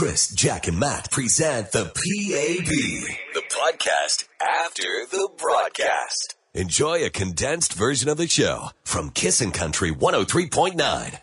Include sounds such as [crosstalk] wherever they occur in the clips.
Chris, Jack, and Matt present the PAB, the podcast after the broadcast. Enjoy a condensed version of the show from Kissin' Country 103.9.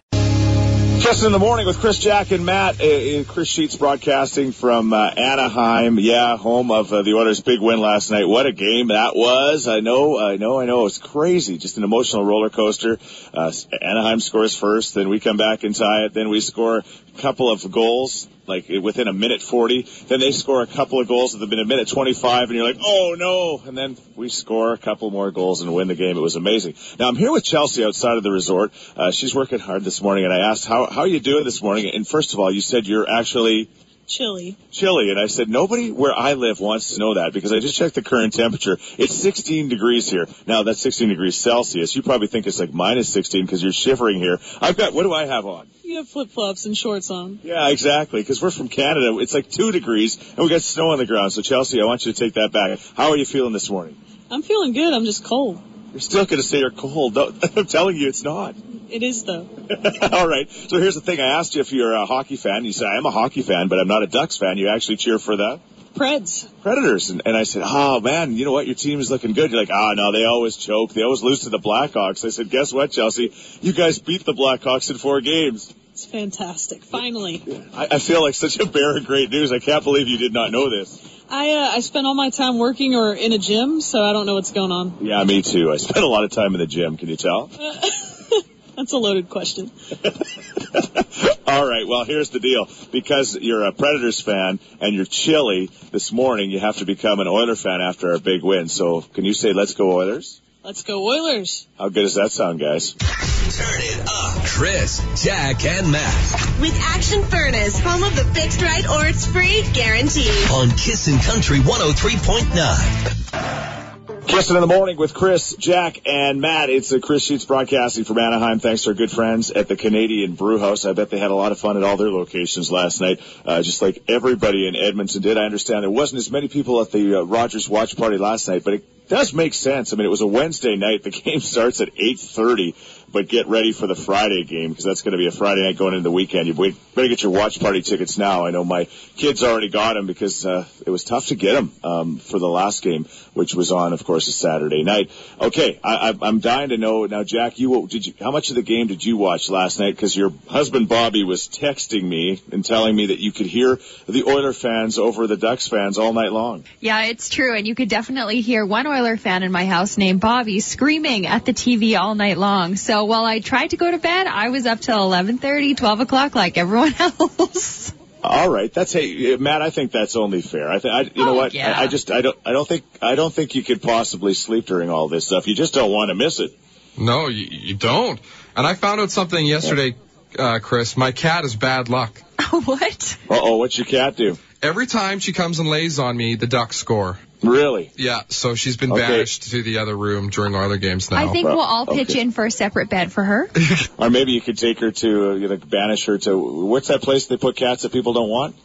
Kissin' the morning with Chris, Jack, and Matt. Uh, Chris Sheets broadcasting from uh, Anaheim. Yeah, home of uh, the Oilers' big win last night. What a game that was! I know, I know, I know. It's crazy. Just an emotional roller coaster. Uh, Anaheim scores first, then we come back and tie it. Then we score couple of goals like within a minute 40. Then they score a couple of goals within a minute 25, and you're like, oh no! And then we score a couple more goals and win the game. It was amazing. Now I'm here with Chelsea outside of the resort. Uh, she's working hard this morning, and I asked how how are you doing this morning. And first of all, you said you're actually chilly. Chilly. And I said, nobody where I live wants to know that because I just checked the current temperature. It's 16 degrees here. Now that's 16 degrees Celsius. You probably think it's like minus 16 because you're shivering here. I've got, what do I have on? You have flip flops and shorts on. Yeah, exactly. Because we're from Canada. It's like two degrees and we got snow on the ground. So Chelsea, I want you to take that back. How are you feeling this morning? I'm feeling good. I'm just cold. You're still going to say you're cold. [laughs] I'm telling you, it's not. It is though. [laughs] All right. So here's the thing. I asked you if you're a hockey fan. You said I'm a hockey fan, but I'm not a Ducks fan. You actually cheer for the Preds. Predators. And, and I said, oh man, you know what? Your team is looking good. You're like, ah, oh, no, they always choke. They always lose to the Blackhawks. I said, guess what, Chelsea? You guys beat the Blackhawks in four games. It's fantastic. Finally. I, I feel like such a bear of great news. I can't believe you did not know this. I uh, I spend all my time working or in a gym, so I don't know what's going on. Yeah, me too. I spend a lot of time in the gym. Can you tell? [laughs] That's a loaded question. [laughs] All right. Well, here's the deal. Because you're a Predators fan and you're chilly this morning, you have to become an Oiler fan after our big win. So can you say, let's go Oilers? Let's go Oilers. How good does that sound, guys? Turn it up. Chris, Jack, and Matt. With Action Furnace, home of the fixed right or it's free guarantee. On Kissin' Country 103.9. Kissin' in the morning with Chris, Jack, and Matt. It's a Chris Sheets broadcasting from Anaheim. Thanks to our good friends at the Canadian Brew House. I bet they had a lot of fun at all their locations last night, uh, just like everybody in Edmonton did. I understand there wasn't as many people at the uh, Rogers watch party last night, but it does make sense. I mean, it was a Wednesday night. The [laughs] game starts at 8:30 but get ready for the Friday game because that's going to be a Friday night going into the weekend. You better get your watch party tickets now. I know my kids already got them because uh, it was tough to get them um, for the last game, which was on, of course, a Saturday night. Okay, I, I'm dying to know now, Jack. You did you? How much of the game did you watch last night? Because your husband Bobby was texting me and telling me that you could hear the Oiler fans over the Ducks fans all night long. Yeah, it's true, and you could definitely hear one Oiler fan in my house named Bobby screaming at the TV all night long. So while I tried to go to bed, I was up till 11:30, 12 o'clock like everyone [laughs] else. All right, that's hey Matt. I think that's only fair. I think I, you know Oh, what? yeah. I, I just I don't I don't think I don't think you could possibly sleep during all this stuff. You just don't want to miss it. No, you, you don't. And I found out something yesterday, uh, Chris. My cat is bad luck. [laughs] what? Uh oh, what's your cat do? Every time she comes and lays on me, the Ducks score. Really? Yeah, so she's been Okay. banished to the other room during Oiler games now. I think well, we'll all pitch okay. in for a separate bed for her. [laughs] Or maybe you could take her to uh, you know, banish her to what's that place they put cats that people don't want?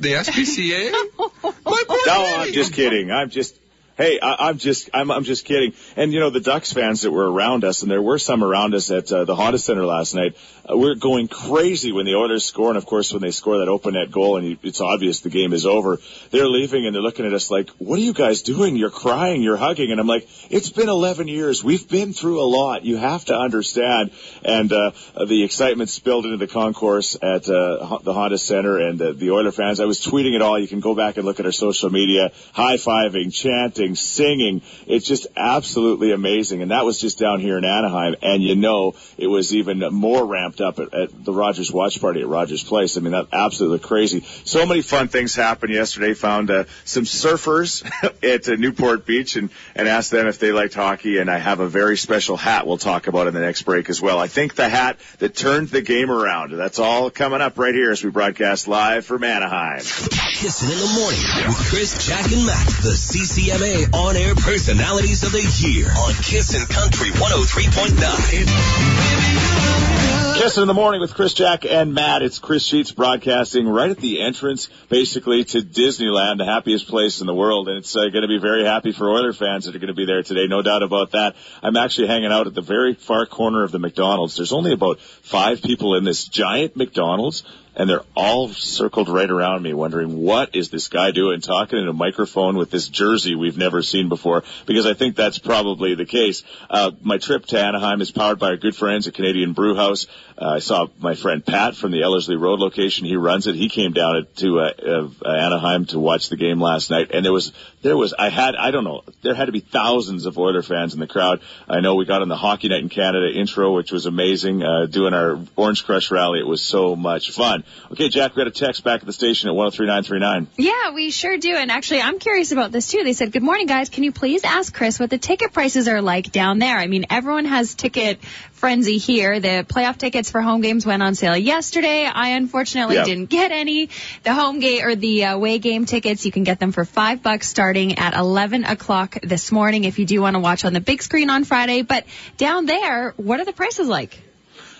the SPCA? [laughs] My poor No, lady. I'm just kidding. I'm just. Hey, I, I'm just, I'm, I'm just kidding. And you know, the Ducks fans that were around us, and there were some around us at uh, the Honda Center last night, uh, we're going crazy when the Oilers score, and of course when they score that open net goal, and you, it's obvious the game is over. They're leaving and they're looking at us like, "What are you guys doing? You're crying, you're hugging," and I'm like, "It's been 11 years. We've been through a lot. You have to understand." And uh, the excitement spilled into the concourse at uh, the Honda Center, and uh, the Oiler fans. I was tweeting it all. You can go back and look at our social media, high fiving, chanting, singing. It's just absolutely amazing. And that was just down here in Anaheim. And you know, it was even more ramped up at, at the Rogers Watch Party at Rogers Place. I mean, that absolutely crazy. So many fun things happened yesterday. Found uh, some surfers [laughs] at uh, Newport Beach and, and asked them if they liked hockey. And I have a very special hat we'll talk about in the next break as well. I think the hat that turned the game around. That's all coming up right here as we broadcast live from Anaheim. Kissin' in the morning with Chris, Jack, and Matt, the CCMA on-air personalities of the year on Kissin' Country 103.9. Kissin' in the morning with Chris Jack and Matt. It's Chris Sheets broadcasting right at the entrance, basically to Disneyland, the happiest place in the world. And it's uh, going to be very happy for Oiler fans that are going to be there today. No doubt about that. I'm actually hanging out at the very far corner of the McDonald's. There's only about five people in this giant McDonald's. And they're all circled right around me, wondering what is this guy doing, talking in a microphone with this jersey we've never seen before. Because I think that's probably the case. Uh, my trip to Anaheim is powered by our good friends at Canadian Brew House. Uh, I saw my friend Pat from the Ellerslie Road location. He runs it. He came down to uh, uh, Anaheim to watch the game last night, and there was there was I had I don't know there had to be thousands of Oiler fans in the crowd. I know we got on the Hockey Night in Canada intro, which was amazing. Uh, doing our Orange Crush rally, it was so much fun. Okay, Jack, we got a text back at the station at 103939. Yeah, we sure do. And actually, I'm curious about this too. They said, Good morning, guys. Can you please ask Chris what the ticket prices are like down there? I mean, everyone has ticket frenzy here. The playoff tickets for home games went on sale yesterday. I unfortunately Yeah. didn't get any. The home game or the uh, away game tickets, you can get them for five bucks starting at 11 o'clock this morning if you do want to watch on the big screen on Friday. But down there, what are the prices like?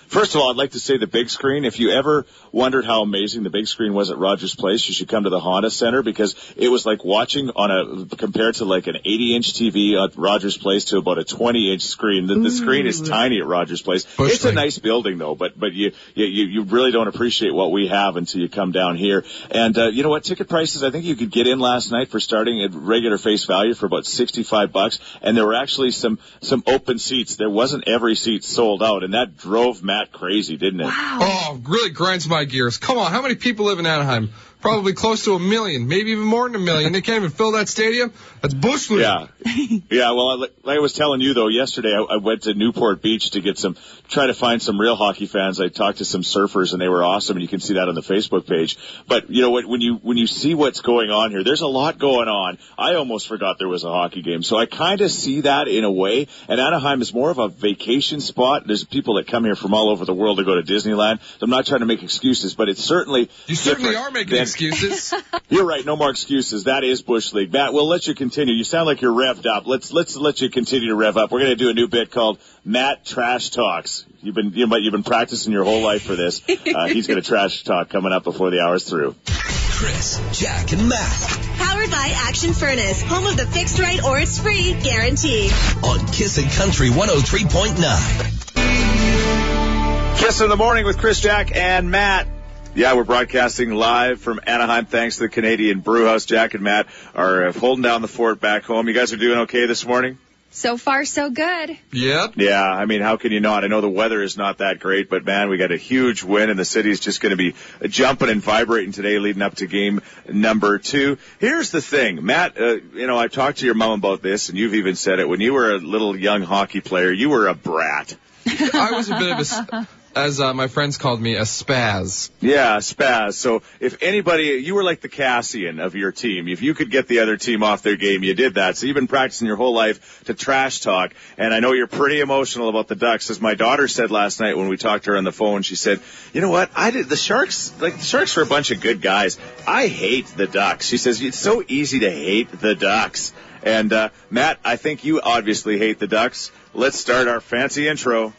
First of all, I'd like to say the big screen. If you ever wondered how amazing the big screen was at Rogers Place, you should come to the Honda Center because it was like watching on a compared to like an 80 inch TV at Rogers Place to about a 20 inch screen. The, the screen is tiny at Rogers Place. Bush it's a nice building though, but but you you you you really don't appreciate what we have until you come down here. And uh, you know what? Ticket prices. I think you could get in last night for starting at regular face value for about 65 bucks, and there were actually some some open seats. There wasn't every seat sold out, and that drove Matt crazy, didn't it? Wow. Oh, really grinds my Come on, how many people live in Anaheim? Probably close to a million, maybe even more than a million. They can't even fill that stadium. That's bush league. Yeah, yeah. Well, I, like I was telling you though, yesterday I, I went to Newport Beach to get some, try to find some real hockey fans. I talked to some surfers and they were awesome, and you can see that on the Facebook page. But you know what? When you when you see what's going on here, there's a lot going on. I almost forgot there was a hockey game, so I kind of see that in a way. And Anaheim is more of a vacation spot. There's people that come here from all over the world to go to Disneyland. I'm not trying to make excuses, but it's certainly You certainly are making than- excuses. [laughs] you're right. No more excuses. That is Bush League. Matt, we'll let you continue. You sound like you're revved up. Let's let's let you continue to rev up. We're going to do a new bit called Matt Trash Talks. You've been you, you've been practicing your whole life for this. [laughs] Uh, he's going to trash talk coming up before the hour's through. Chris, Jack, and Matt Powered by Action Furnace, home of the fixed right or it's free guarantee. on Kissin' Country 103.9. Kiss in the morning with Chris Jack and Matt. Yeah, we're broadcasting live from Anaheim thanks to the Canadian Brew House. Jack and Matt are uh, holding down the fort back home. You guys are doing okay this morning? So far, so good. yep. Yeah, I mean, how can you not? I know the weather is not that great, but man, we got a huge win and the city's just going to be jumping and vibrating today leading up to game number two. Here's the thing, Matt, uh, you know, I talked to your mom about this and you've even said it. When you were a little young hockey player, you were a brat. [laughs] I was a bit of a, s- as uh, my friends called me, a spaz. Yeah, spaz. So if anybody, you were like the Cassian of your team. If you could get the other team off their game, you did that. So you've been practicing your whole life to trash talk. And I know you're pretty emotional about the Ducks. As my daughter said last night when we talked to her on the phone, she said, you know what? I did, the Sharks, like the Sharks were a bunch of good guys. I hate the Ducks. She says, it's so easy to hate the Ducks. And, uh, Matt, I think you obviously hate the Ducks. Let's start our fancy intro.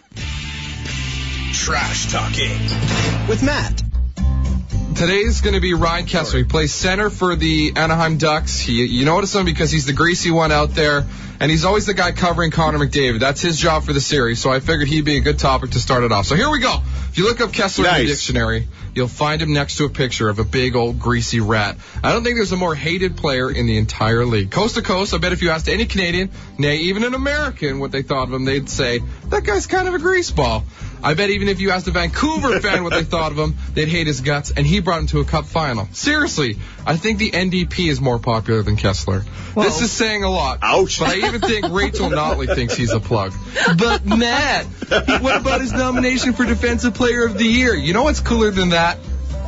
Trash Talking with Matt. Today's going to be Ryan Kesler. He plays center for the Anaheim Ducks. He, you notice him because he's the greasy one out there, and he's always the guy covering Connor McDavid. That's his job for the series, so I figured he'd be a good topic to start it off. So here we go. If you look up Kesler in the dictionary, you'll find him next to a picture of a big old greasy rat. I don't think there's a more hated player in the entire league. Coast to coast, I bet if you asked any Canadian, nay, even an American, what they thought of him, they'd say, that guy's kind of a greaseball. I bet even if you asked a Vancouver [laughs] fan what they thought of him, they'd hate his guts, and he brought him to a cup final. Seriously, I think the NDP is more popular than Kesler. This is saying a lot. Ouch. But I even think [laughs] Rachel Notley thinks he's a plug. But Matt, what about his nomination for Defensive Player of the Year? You know what's cooler than that?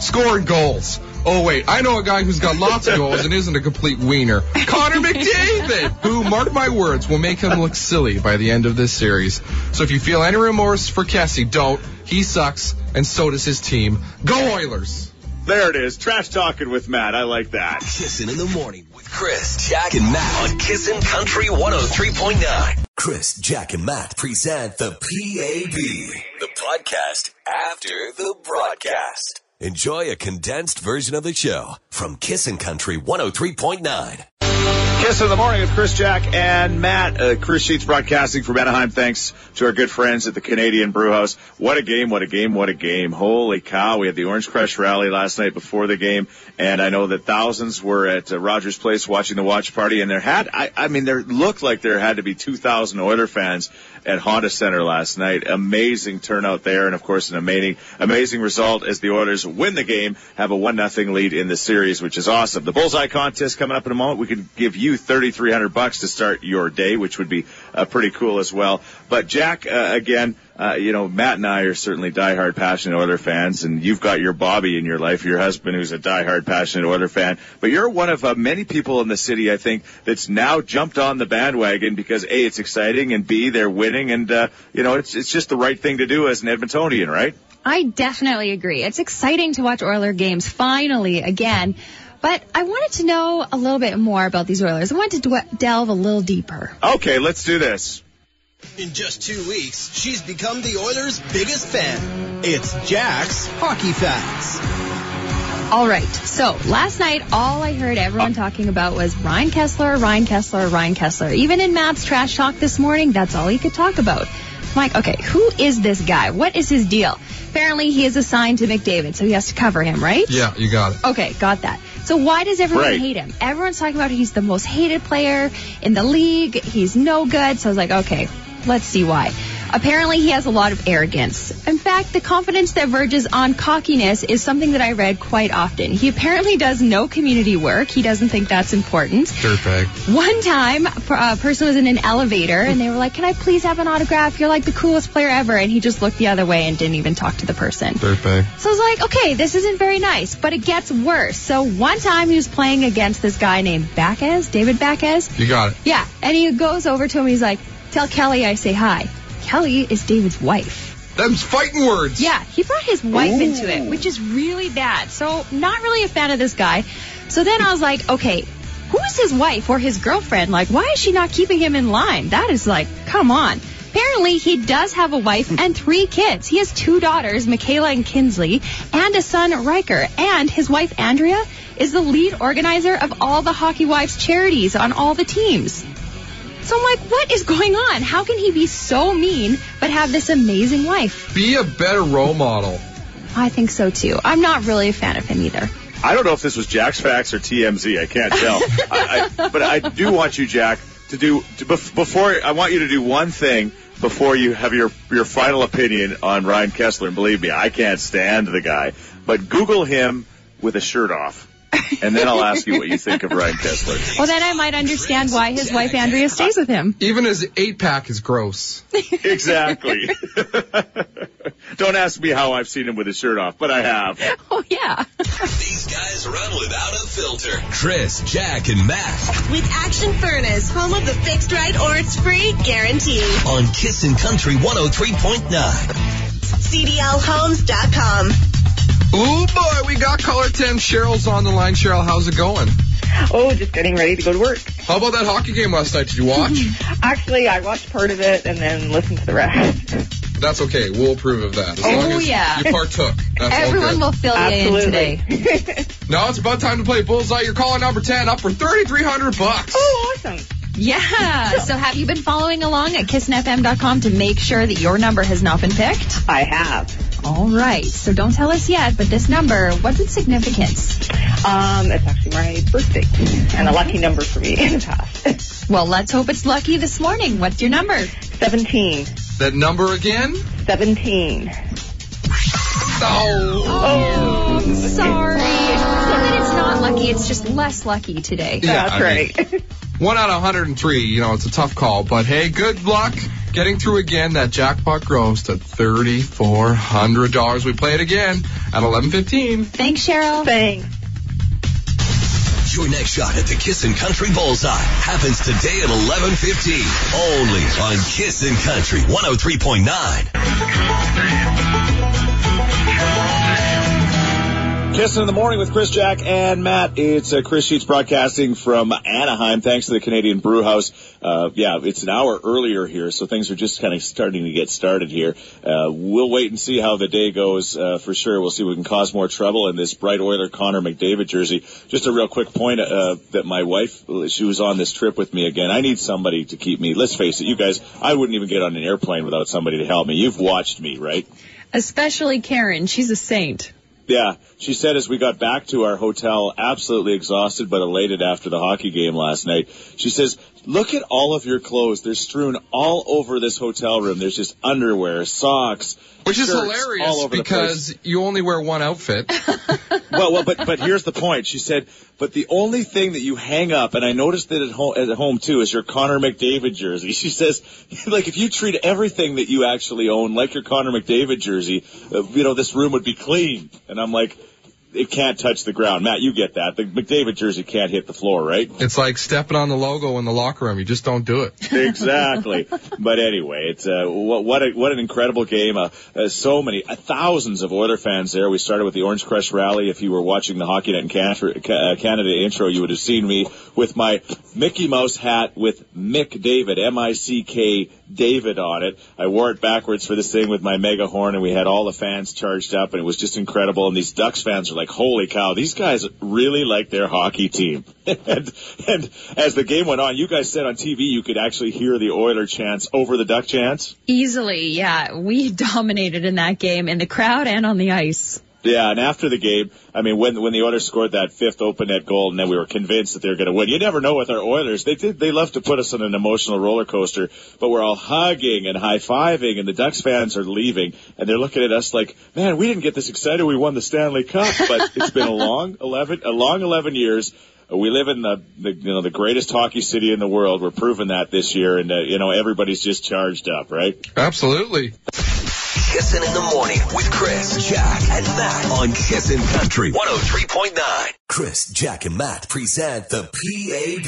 Scoring goals. Oh wait, I know a guy who's got lots of goals and isn't a complete wiener. Connor McDavid, who, mark my words, will make him look silly by the end of this series. So if you feel any remorse for Kessie, don't. He sucks, and so does his team. Go Oilers! There it is. Trash talking with Matt. I like that. Kissing in the morning with Chris, Jack, and Matt on Kissin' Country 103.9. Chris, Jack, and Matt present the PAB, the podcast after the broadcast. Enjoy a condensed version of the show from Kissin' Country 103.9. Kiss in the morning with Chris Jack and Matt. Uh, Chris Sheets broadcasting from Anaheim. Thanks to our good friends at the Canadian Brew House. What a game, what a game, what a game. Holy cow. We had the Orange Crush rally last night before the game. And I know that thousands were at uh, Rogers Place watching the watch party. And there had, I, I mean, there looked like there had to be 2,000 Oiler fans at Honda Center last night. Amazing turnout there. And of course, an amazing, amazing result as the Oilers win the game, have a one nothing lead in the series, which is awesome. The Bullseye contest coming up in a moment. We can give you 3,300 bucks to start your day, which would be uh, pretty cool as well. But Jack, uh, again, uh, you know, Matt and I are certainly diehard passionate Oiler fans, and you've got your Bobby in your life, your husband who's a diehard passionate Oiler fan. But you're one of uh, many people in the city, I think, that's now jumped on the bandwagon because A, it's exciting, and B, they're winning, and, uh, you know, it's, it's just the right thing to do as an Edmontonian, right? I definitely agree. It's exciting to watch Oiler games finally again. But I wanted to know a little bit more about these Oilers. I wanted to delve a little deeper. Okay, let's do this. In just two weeks, she's become the Oilers' biggest fan. It's Jack's Hockey Facts. All right. So last night, all I heard everyone oh. talking about was Ryan Kesler, Ryan Kesler, Ryan Kesler. Even in Matt's trash talk this morning, that's all he could talk about. I'm like, okay, who is this guy? What is his deal? Apparently, he is assigned to McDavid, so he has to cover him, right? Yeah, you got it. Okay, got that. So why does everyone Right. hate him? Everyone's talking about he's the most hated player in the league. He's no good. So I was like, okay, let's see why. Apparently, he has a lot of arrogance. In fact, the confidence that verges on cockiness is something that I read quite often. He apparently does no community work. He doesn't think that's important. Dirtbag. One time, a person was in an elevator and they were like, Can I please have an autograph? You're like the coolest player ever. And he just looked the other way and didn't even talk to the person. Dirtbag. So I was like, okay, this isn't very nice, but it gets worse. So one time he was playing against this guy named Backes, David Backes. You got it. Yeah, and he goes over to him. He's like, tell Kelly I say hi. Kelly is David's wife. Them's fighting words. Yeah, he brought his wife into it, which is really bad. So not really a fan of this guy. So then I was like, okay, who is his wife or his girlfriend? Like, why is she not keeping him in line? That is like, come on. Apparently, he does have a wife and three kids. He has two daughters, Michaela and Kinsley, and a son, Riker. And his wife, Andrea, is the lead organizer of all the Hockey Wives charities on all the teams. So I'm like, what is going on? How can he be so mean but have this amazing wife? Be a better role model. I think so too. I'm not really a fan of him either. I don't know if this was Jack's facts or TMZ. I can't tell. [laughs] I, I, but I do want you, Jack, to do to, bef- before. I want you to do one thing before you have your your final opinion on Ryan Kesler. And believe me, I can't stand the guy. But Google him with a shirt off, and then I'll ask you what you think of Ryan Kesler. [laughs] Well, then I might understand why his wife Andrea stays with him. Even his eight pack is gross. [laughs] Exactly. [laughs] don't ask me how I've seen him with his shirt off, but I have. Oh yeah. These guys run without a filter. Chris, Jack, and Matt With Action Furnace, home of the fixed right or it's free guarantee. on Kissin' Country 103.9. CDLHomes.com. Ooh boy, we got caller 10. Cheryl's on the line. Cheryl, how's it going? Oh, just getting ready to go to work. How about that hockey game last night? Did you watch? [laughs] Actually, I watched part of it and then listened to the rest. That's okay. We'll approve of that. As Oh, long as yeah. you [laughs] partook. That's Everyone all will good. fill you in today. [laughs] Now it's about time to play Bullseye. You're calling number 10 up for 3,300 bucks. oh, awesome. Yeah. So have you been following along at kissnfm.com to make sure that your number has not been picked? I have. All right. So don't tell us yet, but this number, what's its significance? Um, it's actually my birthday and a lucky number for me in the past. [laughs] Well, let's hope it's lucky this morning. What's your number? 17. That number again? 17. Oh. Oh, I'm sorry. So that it's not lucky, it's just less lucky today. Yeah, That's I mean- right. [laughs] One out of 103, you know, it's a tough call. But hey, good luck getting through again. That jackpot grows to $3,400. We play it again at 11:15. Thanks, Cheryl. Thanks. Your next shot at the Kissin' Country Bullseye happens today at 11:15. Only on Kissin' Country 103.9. Kissing in the morning with Chris, Jack, and Matt. It's uh, Chris Sheets broadcasting from Anaheim. Thanks to the Canadian Brew House. Uh, yeah, it's an hour earlier here, so things are just kind of starting to get started here. Uh, we'll wait and see how the day goes uh, for sure. We'll see if we can cause more trouble in this bright Oiler Connor McDavid jersey. Just a real quick point uh, that my wife, she was on this trip with me again. I need somebody to keep me. Let's face it, you guys, I wouldn't even get on an airplane without somebody to help me. You've watched me, right? Especially Karen. She's a saint. Yeah, she said as we got back to our hotel, absolutely exhausted but elated after the hockey game last night. She says, "Look at all of your clothes. They're strewn all over this hotel room. There's just underwear, socks, Which is shirts hilarious all over the place." because you only wear one outfit. [laughs] well, well, but but here's the point. She said, but the only thing that you hang up, and I noticed it at home at home too, is your Connor McDavid jersey. [laughs] She says, [laughs] like if you treat everything that you actually own like your Connor McDavid jersey, uh, you know this room would be clean. And I'm like. It can't touch the ground. Matt, you get that. The McDavid jersey can't hit the floor, right? It's like stepping on the logo in the locker room. You just don't do it. [laughs] exactly. But anyway, it's uh, what what, a, what an incredible game. Uh, uh, so many uh, thousands of Oiler fans there. We started with the Orange Crush rally. If you were watching the Hockey Night in Canada, uh, Canada intro, you would have seen me with my Mickey Mouse hat with Mick David, M-I-C-K David on it. I wore it backwards for this thing with my mega horn, and we had all the fans charged up, and it was just incredible. And these Ducks fans are like, "Holy cow! These guys really like their hockey team." [laughs] and and as the game went on, you guys said on TV you could actually hear the Oiler chants over the Duck chants. Easily, yeah. We [laughs] dominated in that game in the crowd and on the ice. Yeah, and after the game, I mean, when when the Oilers scored that fifth open net goal, and then we were convinced that they were going to win. You never know with our Oilers; they did they love to put us on an emotional roller coaster. But we're all hugging and high fiving, and the Ducks fans are leaving, and they're looking at us like, "Man, we didn't get this excited. We won the Stanley Cup." But [laughs] it's been a long eleven, a long eleven years. We live in the, the you know the greatest hockey city in the world. We're proving that this year, and uh, you know everybody's just charged up, right? Absolutely. Kissin' in the morning with Chris, Jack, and Matt on Kissin' Country 103.9. Chris, Jack, and Matt present the PAB,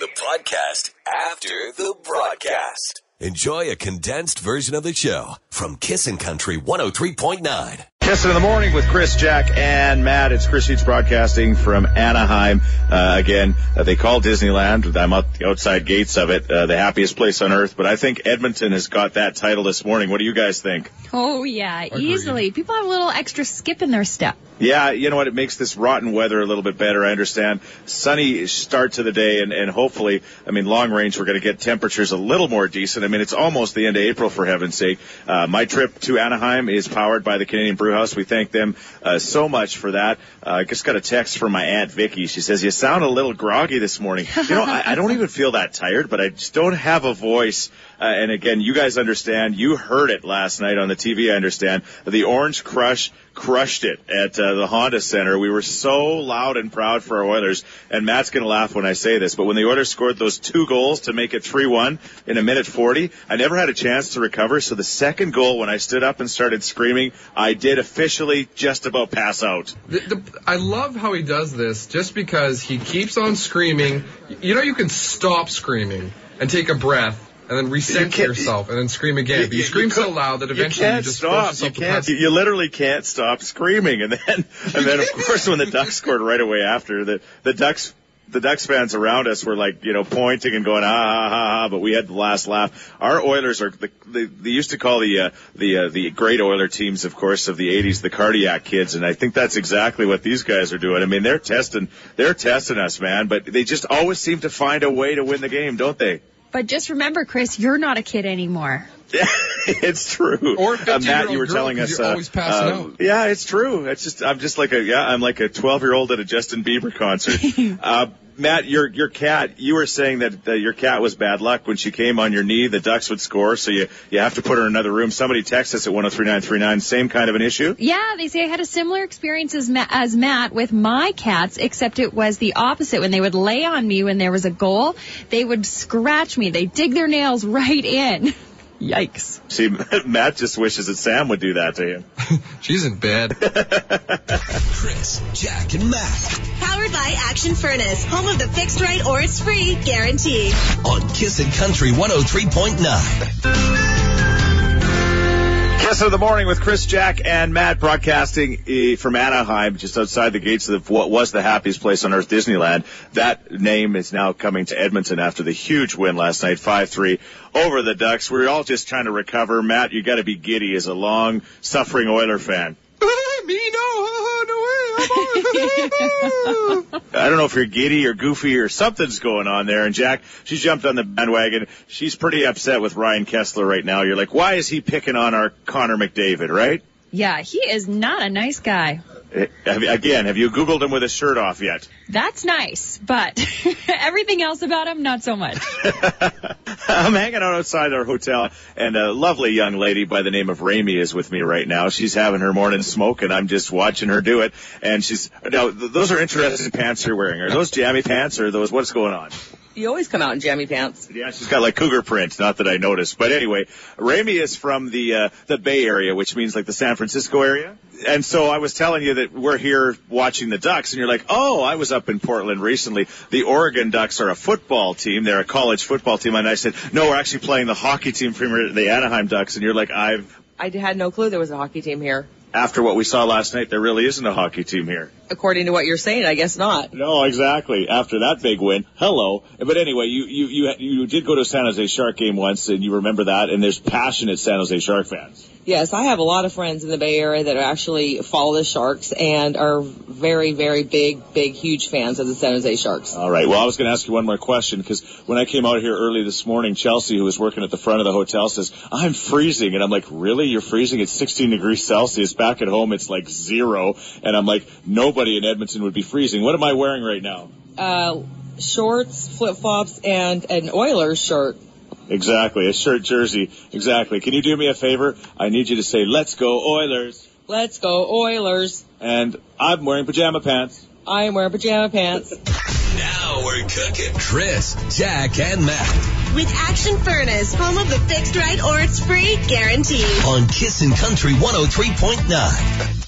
the podcast after the broadcast. Enjoy a condensed version of the show from Kissin' Country 103.9. Kissing in the morning with Chris, Jack, and Matt. It's Chris Sheets broadcasting from Anaheim. Uh, again, uh, they call Disneyland. I'm out the outside gates of it, uh, the happiest place on earth. But I think Edmonton has got that title this morning. What do you guys think? Oh, yeah, easily. People have a little extra skip in their step. Yeah, you know what? It makes this rotten weather a little bit better. I understand. Sunny start to the day, and, and hopefully, I mean, long range, we're going to get temperatures a little more decent. I mean, it's almost the end of April, for heaven's sake. Uh, my trip to Anaheim is powered by the Canadian Brew House. We thank them uh, so much for that. Uh, I just got a text from my aunt Vicky. She says you sound a little groggy this morning. You know, I, I don't even feel that tired, but I just don't have a voice. Uh, and again, you guys understand. You heard it last night on the TV. I understand the Orange Crush crushed it at uh, the Honda Center. We were so loud and proud for our Oilers. And Matt's going to laugh when I say this, but when the Oilers scored those two goals to make it 3-1 in a minute 40, I never had a chance to recover. So the second goal, when I stood up and started screaming, I did officially just about pass out. The, the, I love how he does this just because he keeps on screaming. You know, you can stop screaming and take a breath and then You recenter can't- yourself and then scream again. You- but you, you- scream you so loud that eventually you, can't just stop. You can't. You, you literally can't stop screaming. And then, and then of [laughs] course, when the Ducks scored right away after, the the Ducks. The Ducks fans around us were like, you know, pointing and going, ah, ha, ha, ha, but we had the last laugh. Our Oilers are, the, they, they used to call the, uh, the, uh, the great Oiler teams, of course, of the 80s, the cardiac kids, and I think that's exactly what these guys are doing. I mean, they're testing, they're testing us, man, but they just always seem to find a way to win the game, don't they? But just remember, Chris, you're not a kid anymore. [laughs] it's true. Or uh, Matt, you were girl, telling 'cause us. you're uh, always passing uh, out. Yeah, it's true. It's just I'm just like a yeah I'm like a 12 year old at a Justin Bieber concert. [laughs] uh, Matt, your your cat. You were saying that uh, your cat was bad luck when she came on your knee. The Ducks would score, so you you have to put her in another room. Somebody text us at 103939. Same kind of an issue. Yeah, they say I had a similar experience as, Ma- as Matt with my cats, except it was the opposite. When they would lay on me when there was a goal, they would scratch me. They dig their nails right in. [laughs] Yikes. See, [laughs] Matt just wishes that Sam would do that to him. [laughs] She's in bed. [laughs] Chris, Jack, and Matt Powered by Action Furnace, home of the fixed right or it's free guarantee. on Kissin' Country 103.9. Kiss of the morning with Chris, Jack, and Matt broadcasting eh, from Anaheim, just outside the gates of what was the happiest place on earth, Disneyland. That name is now coming to Edmonton after the huge win last night, 5-3 over the Ducks. We're all just trying to recover. Matt, you got to be giddy as a long suffering Oiler fan. Me no, no way. [laughs] I don't know if you're giddy or goofy or something's going on there. And Jack, she jumped on the bandwagon. She's pretty upset with Ryan Kesler right now. You're like, why is he picking on our Connor McDavid, right? Yeah, he is not a nice guy. Eh, have Again, have you Googled him with his shirt off yet? That's nice, but [laughs] everything else about him, not so much. [laughs] I'm hanging out outside our hotel, and a lovely young lady by the name of Rami is with me right now. She's having her morning smoke, and I'm just watching her do it. And she's now th- those are interesting pants you're wearing. Are those jammy pants or those what's going on? You always come out in jammy pants. Yeah, she's got like cougar print. Not that I noticed, but anyway, Rami is from the uh, the Bay Area, which means like the San Francisco area. And so I was telling you that we're here watching the Ducks, and you're like, "Oh, I was up in Portland recently. The Oregon Ducks are a football team. They're a college football team." And I said, "No, we're actually playing the hockey team from the Anaheim Ducks." And you're like, "I've." I had no clue there was a hockey team here. After what we saw last night, there really isn't a hockey team here. According to what you're saying, I guess not. No, exactly. After that big win, hello. But anyway, you you you you did go to a San Jose Shark game once, and you remember that. And there's passionate San Jose Shark fans. Yes, I have a lot of friends in the Bay Area that actually follow the Sharks and are very, very big, big, huge fans of the San Jose Sharks. All right. Well, I was going to ask you one more question because when I came out here early this morning, Chelsea, who was working at the front of the hotel, says I'm freezing, and I'm like, really? You're freezing? It's 16 degrees Celsius. Back at home, it's like zero, and I'm like, nobody in Edmonton would be freezing. What am I wearing right now? Uh, shorts, flip flops, and an Oilers shirt. Exactly, a shirt jersey. Exactly. Can you do me a favor? I need you to say, "Let's go Oilers," Let's go Oilers. and I'm wearing pajama pants. I am wearing pajama pants. Now we're cooking. Chris, Jack, and Matt With Action Furnace, home of the fixed right or it's free guarantee. on Kissin' Country 103.9.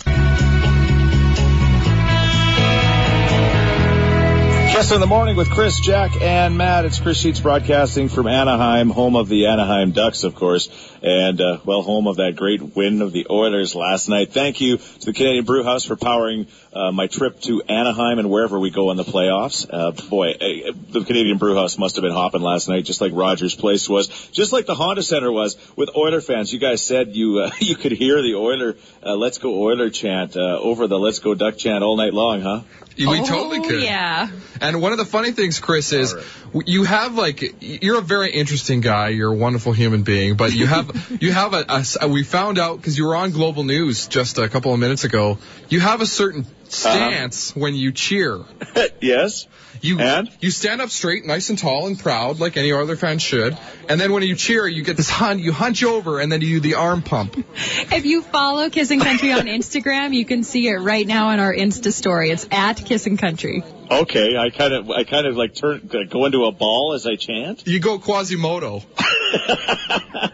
Kissin' the morning with Chris, Jack, and Matt. It's Chris Sheets broadcasting from Anaheim, home of the Anaheim Ducks, of course, and uh, well, home of that great win of the Oilers last night. Thank you to the Canadian Brew House for powering uh, my trip to Anaheim and wherever we go in the playoffs. Uh, boy, eh, the Canadian Brew House must have been hopping last night, just like Rogers Place was, just like the Honda Center was with Oiler fans. You guys said you uh, [laughs] you could hear the Oiler uh, "Let's Go Oiler" chant uh, over the "Let's Go Duck" chant all night long, huh? We oh, totally could. Yeah. And one of the funny things, Chris, is All right. w you have like you're a very interesting guy. You're a wonderful human being, but you have [laughs] you have a, a s- we found out because you were on Global News just a couple of minutes ago. You have a certain uh-huh. stance when you cheer. [laughs] yes. You And? you stand up straight, nice and tall and proud, like any other fan should. And then when you cheer, you get this hun, you hunch over, and then you do the arm pump. [laughs] If you follow Kissin' Country on Instagram, you can see it right now on our Insta story. It's at Kissin' Country. Okay, I kind of, I kind of like turn, go into a ball as I chant. You go Quasimodo.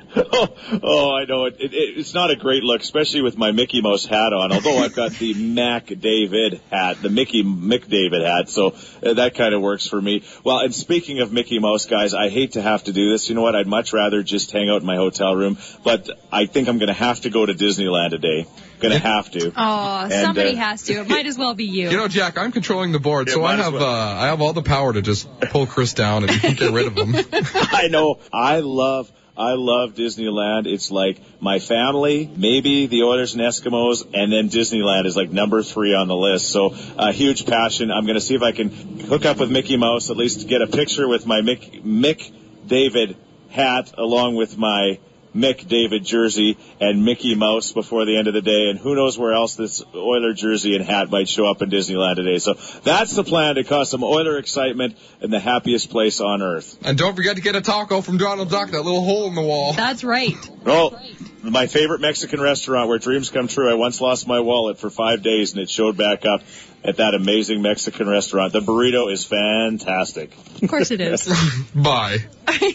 [laughs] oh, [laughs] oh, I know it, it, it. It's not a great look, especially with my Mickey Mouse hat on. Although I've got the [laughs] Mac David hat, the Mickey McDavid hat, so uh, that kind of works for me. Well, and speaking of Mickey Mouse, guys, I hate to have to do this. You know what? I'd much rather just hang out in my hotel room, but I think I'm going to have to go to Disneyland today. Going to have to. Oh, And, somebody uh, has to. It might as well be you. You know, Jack, I'm controlling the board, Yeah, so I have well. uh, I have all the power to just pull Chris down and get rid of him. [laughs] I know. I love. I love Disneyland. It's like my family, maybe the Oilers and Eskimos, and then Disneyland is like number three on the list. So a huge passion. I'm going to see if I can hook up with Mickey Mouse, at least get a picture with my Mick, Mick David hat along with my Mick David jersey and Mickey Mouse before the end of the day. And who knows where else this Oiler jersey and hat might show up in Disneyland today. So that's the plan to cause some Oiler excitement in the happiest place on earth. and don't forget to get a taco from Donald Duck, that little hole in the wall. That's right. Oh, my favorite Mexican restaurant where dreams come true. I once lost my wallet for five days and it showed back up at that amazing Mexican restaurant. The burrito is fantastic. Of course it is. [laughs] Bye. Chris,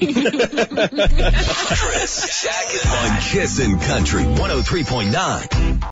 Jack, and on Kissin' Country 103.9.